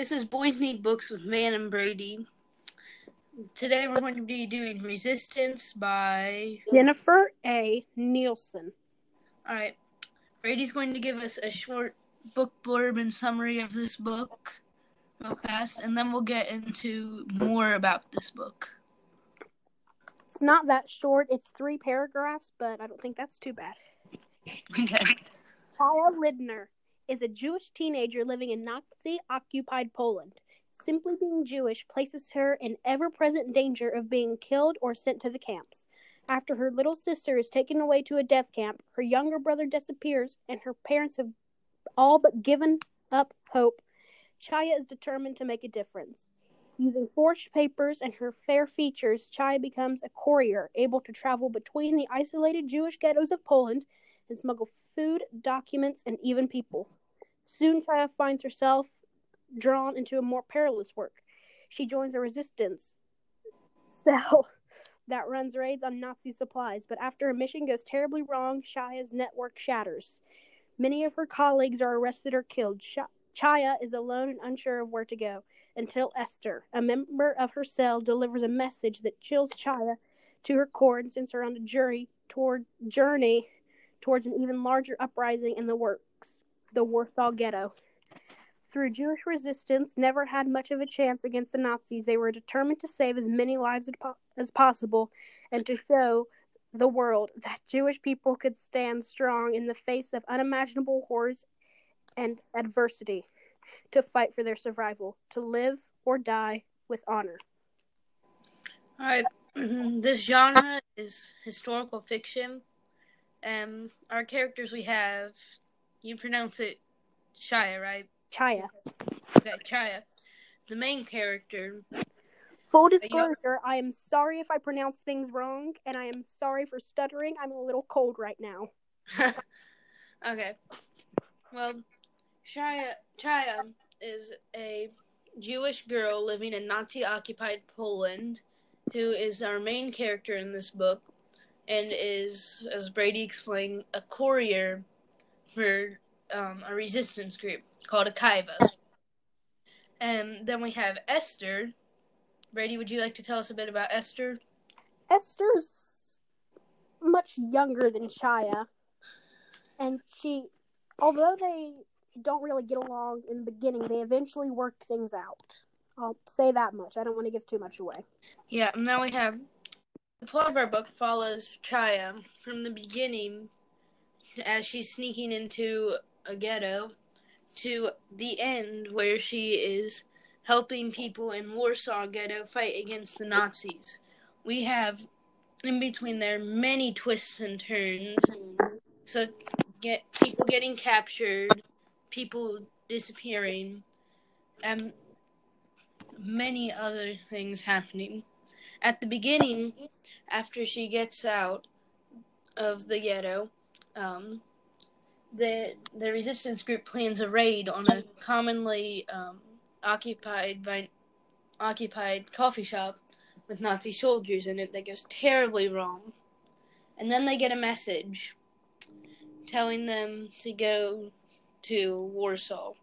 This is Boys Need Books with Van and Brady. Today we're going to be doing Resistance by. Jennifer A. Nielsen. Alright. Brady's going to give us a short book blurb and summary of this book real fast, and then we'll get into more about this book. It's not that short. It's three paragraphs, but I don't think that's too bad. Okay. Chaya Lindner is a Jewish teenager living in Nazi occupied Poland. Simply being Jewish places her in ever present danger of being killed or sent to the camps. After her little sister is taken away to a death camp, her younger brother disappears, and her parents have all but given up hope. Chaya is determined to make a difference. Using forged papers and her fair features, Chaya becomes a courier, able to travel between the isolated Jewish ghettos of Poland and smuggle food, documents, and even people. Soon, Chaya finds herself drawn into a more perilous work. She joins a resistance cell that runs raids on Nazi supplies, but after a mission goes terribly wrong, Chaya's network shatters. Many of her colleagues are arrested or killed. Chaya is alone and unsure of where to go until Esther, a member of her cell, delivers a message that chills Chaya to her core and sends her on a journey toward journey towards an even larger uprising in the works, the Warsaw Ghetto. Through Jewish resistance, never had much of a chance against the Nazis. They were determined to save as many lives as possible and to show the world that Jewish people could stand strong in the face of unimaginable horrors and adversity to fight for their survival, to live or die with honor. All right. This genre is historical fiction. and our characters we have, you pronounce it Shia, right? Chaya. Okay, Chaya. The main character. Full disclosure, I am sorry if I pronounce things wrong, and I am sorry for stuttering. I'm a little cold right now. okay. Well, Chaya, Chaya is a Jewish girl living in Nazi occupied Poland who is our main character in this book and is, as Brady explained, a courier for um, a resistance group called Akiva. And then we have Esther. Brady, would you like to tell us a bit about Esther? Esther's much younger than Chaya, and she, although they don't really get along in the beginning, they eventually work things out. I'll say that much. I don't want to give too much away. Yeah, and now we have the plot of our book follows Chaya from the beginning as she's sneaking into a ghetto to the end where she is helping people in Warsaw ghetto fight against the Nazis. We have in between there many twists and turns. So get people getting captured, people disappearing, and many other things happening. At the beginning, after she gets out of the ghetto, um, the the resistance group plans a raid on a commonly um, occupied by occupied coffee shop with Nazi soldiers in it that goes terribly wrong. And then they get a message telling them to go to Warsaw.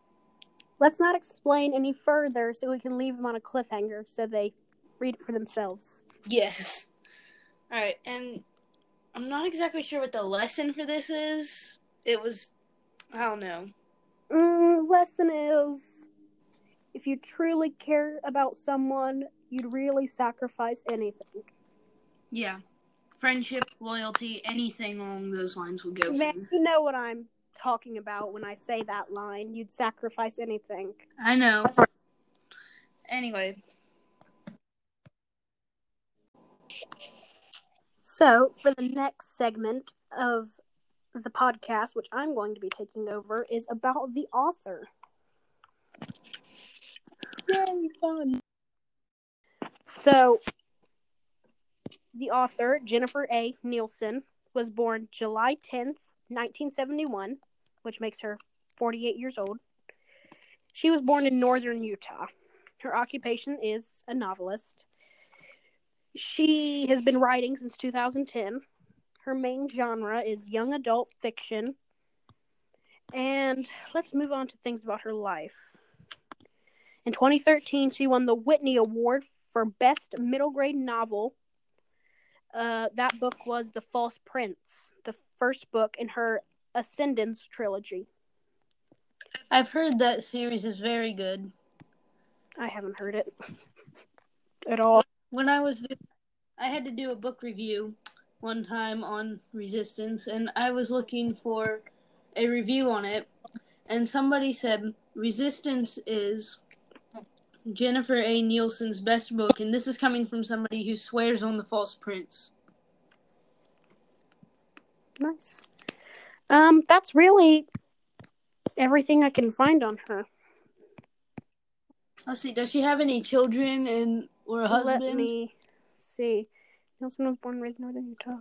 Let's not explain any further so we can leave them on a cliffhanger so they read it for themselves. Yes. All right, and I'm not exactly sure what the lesson for this is. It was, I don't know. Mm, lesson is if you truly care about someone, you'd really sacrifice anything. Yeah, friendship, loyalty, anything along those lines will go. Man, you know what I'm talking about when I say that line. You'd sacrifice anything. I know. Anyway, So, for the next segment of the podcast, which I'm going to be taking over, is about the author. Yay, fun! So, the author, Jennifer A. Nielsen, was born July 10th, 1971, which makes her 48 years old. She was born in northern Utah. Her occupation is a novelist. She has been writing since 2010. Her main genre is young adult fiction. And let's move on to things about her life. In 2013, she won the Whitney Award for Best Middle Grade Novel. Uh, that book was The False Prince, the first book in her Ascendance trilogy. I've heard that series is very good. I haven't heard it at all. When I was, I had to do a book review one time on Resistance, and I was looking for a review on it, and somebody said Resistance is Jennifer A. Nielsen's best book, and this is coming from somebody who swears on the false prince. Nice. Um, that's really everything I can find on her. Let's see. Does she have any children and or a husband? Let me see. Nielsen was born and raised in Northern Utah.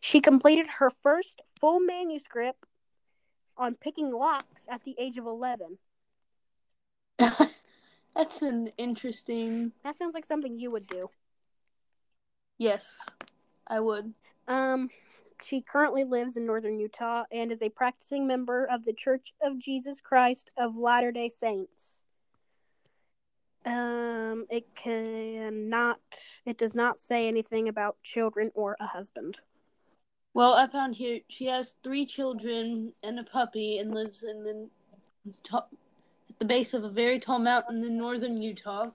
She completed her first full manuscript on picking locks at the age of 11. That's an interesting. That sounds like something you would do. Yes, I would. Um, she currently lives in northern Utah and is a practicing member of the Church of Jesus Christ of Latter day Saints. Um, it cannot, it does not say anything about children or a husband. Well, I found here she has three children and a puppy and lives in the top, at the base of a very tall mountain in northern Utah.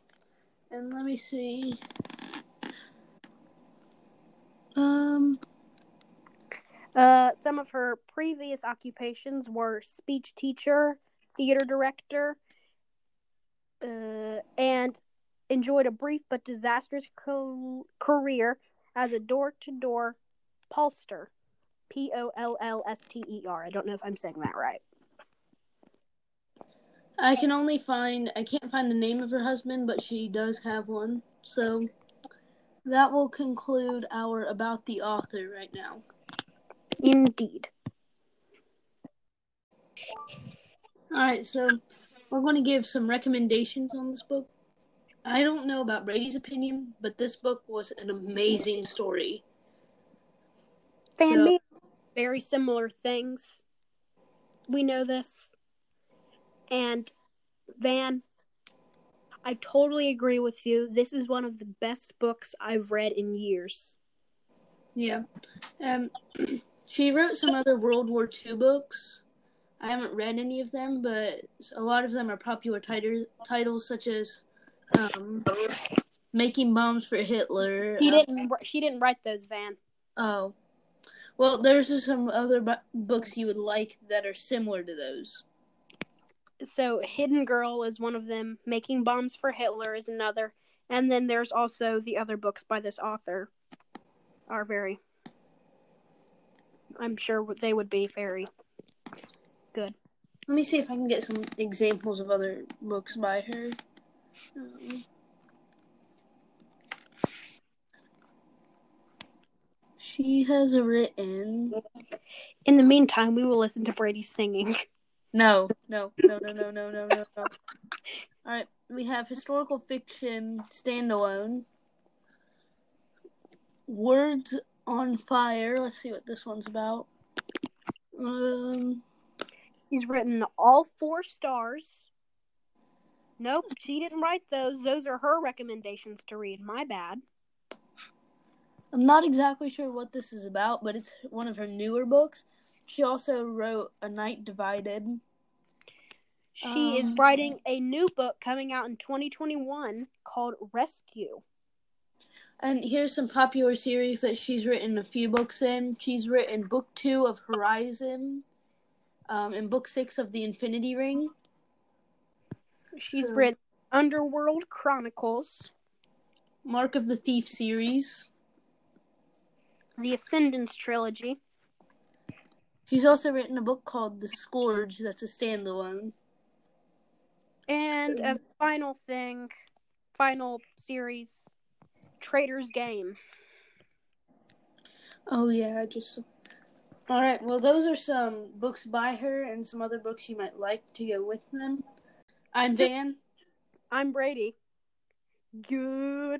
And let me see. Um, Uh, some of her previous occupations were speech teacher, theater director, uh, and enjoyed a brief but disastrous co- career as a door to door pollster. P O L L S T E R. I don't know if I'm saying that right. I can only find I can't find the name of her husband, but she does have one. So that will conclude our about the author right now. Indeed. All right, so we're going to give some recommendations on this book. I don't know about Brady's opinion, but this book was an amazing story. Fan So- very similar things. We know this. And Van, I totally agree with you. This is one of the best books I've read in years. Yeah. Um, she wrote some other World War II books. I haven't read any of them, but a lot of them are popular title, titles such as um, "Making Bombs for Hitler." He uh, didn't she didn't write those, Van. oh, well, there's some other bu- books you would like that are similar to those. So Hidden Girl is one of them. Making Bombs for Hitler is another. And then there's also the other books by this author are very I'm sure they would be very. Let me see if I can get some examples of other books by her. Um, she has written. In the meantime, we will listen to Brady singing. No, no, no, no, no, no, no, no, no. All right, we have historical fiction standalone. Words on Fire. Let's see what this one's about. Um, He's written all four stars. Nope, she didn't write those. Those are her recommendations to read. My bad. I'm not exactly sure what this is about, but it's one of her newer books. She also wrote A Night Divided. She is Um, writing a new book coming out in 2021 called Rescue. And here's some popular series that she's written a few books in. She's written book two of Horizon, um, and book six of The Infinity Ring. She's Hmm. written Underworld Chronicles, Mark of the Thief series. the Ascendance trilogy, She's also written a book called The Scourge that's a standalone. and as a final thing, final series, Traitor's Game. Oh yeah, I just All right, well those are some books by her and some other books you might like to go with them. I'm Van. I'm Brady. Good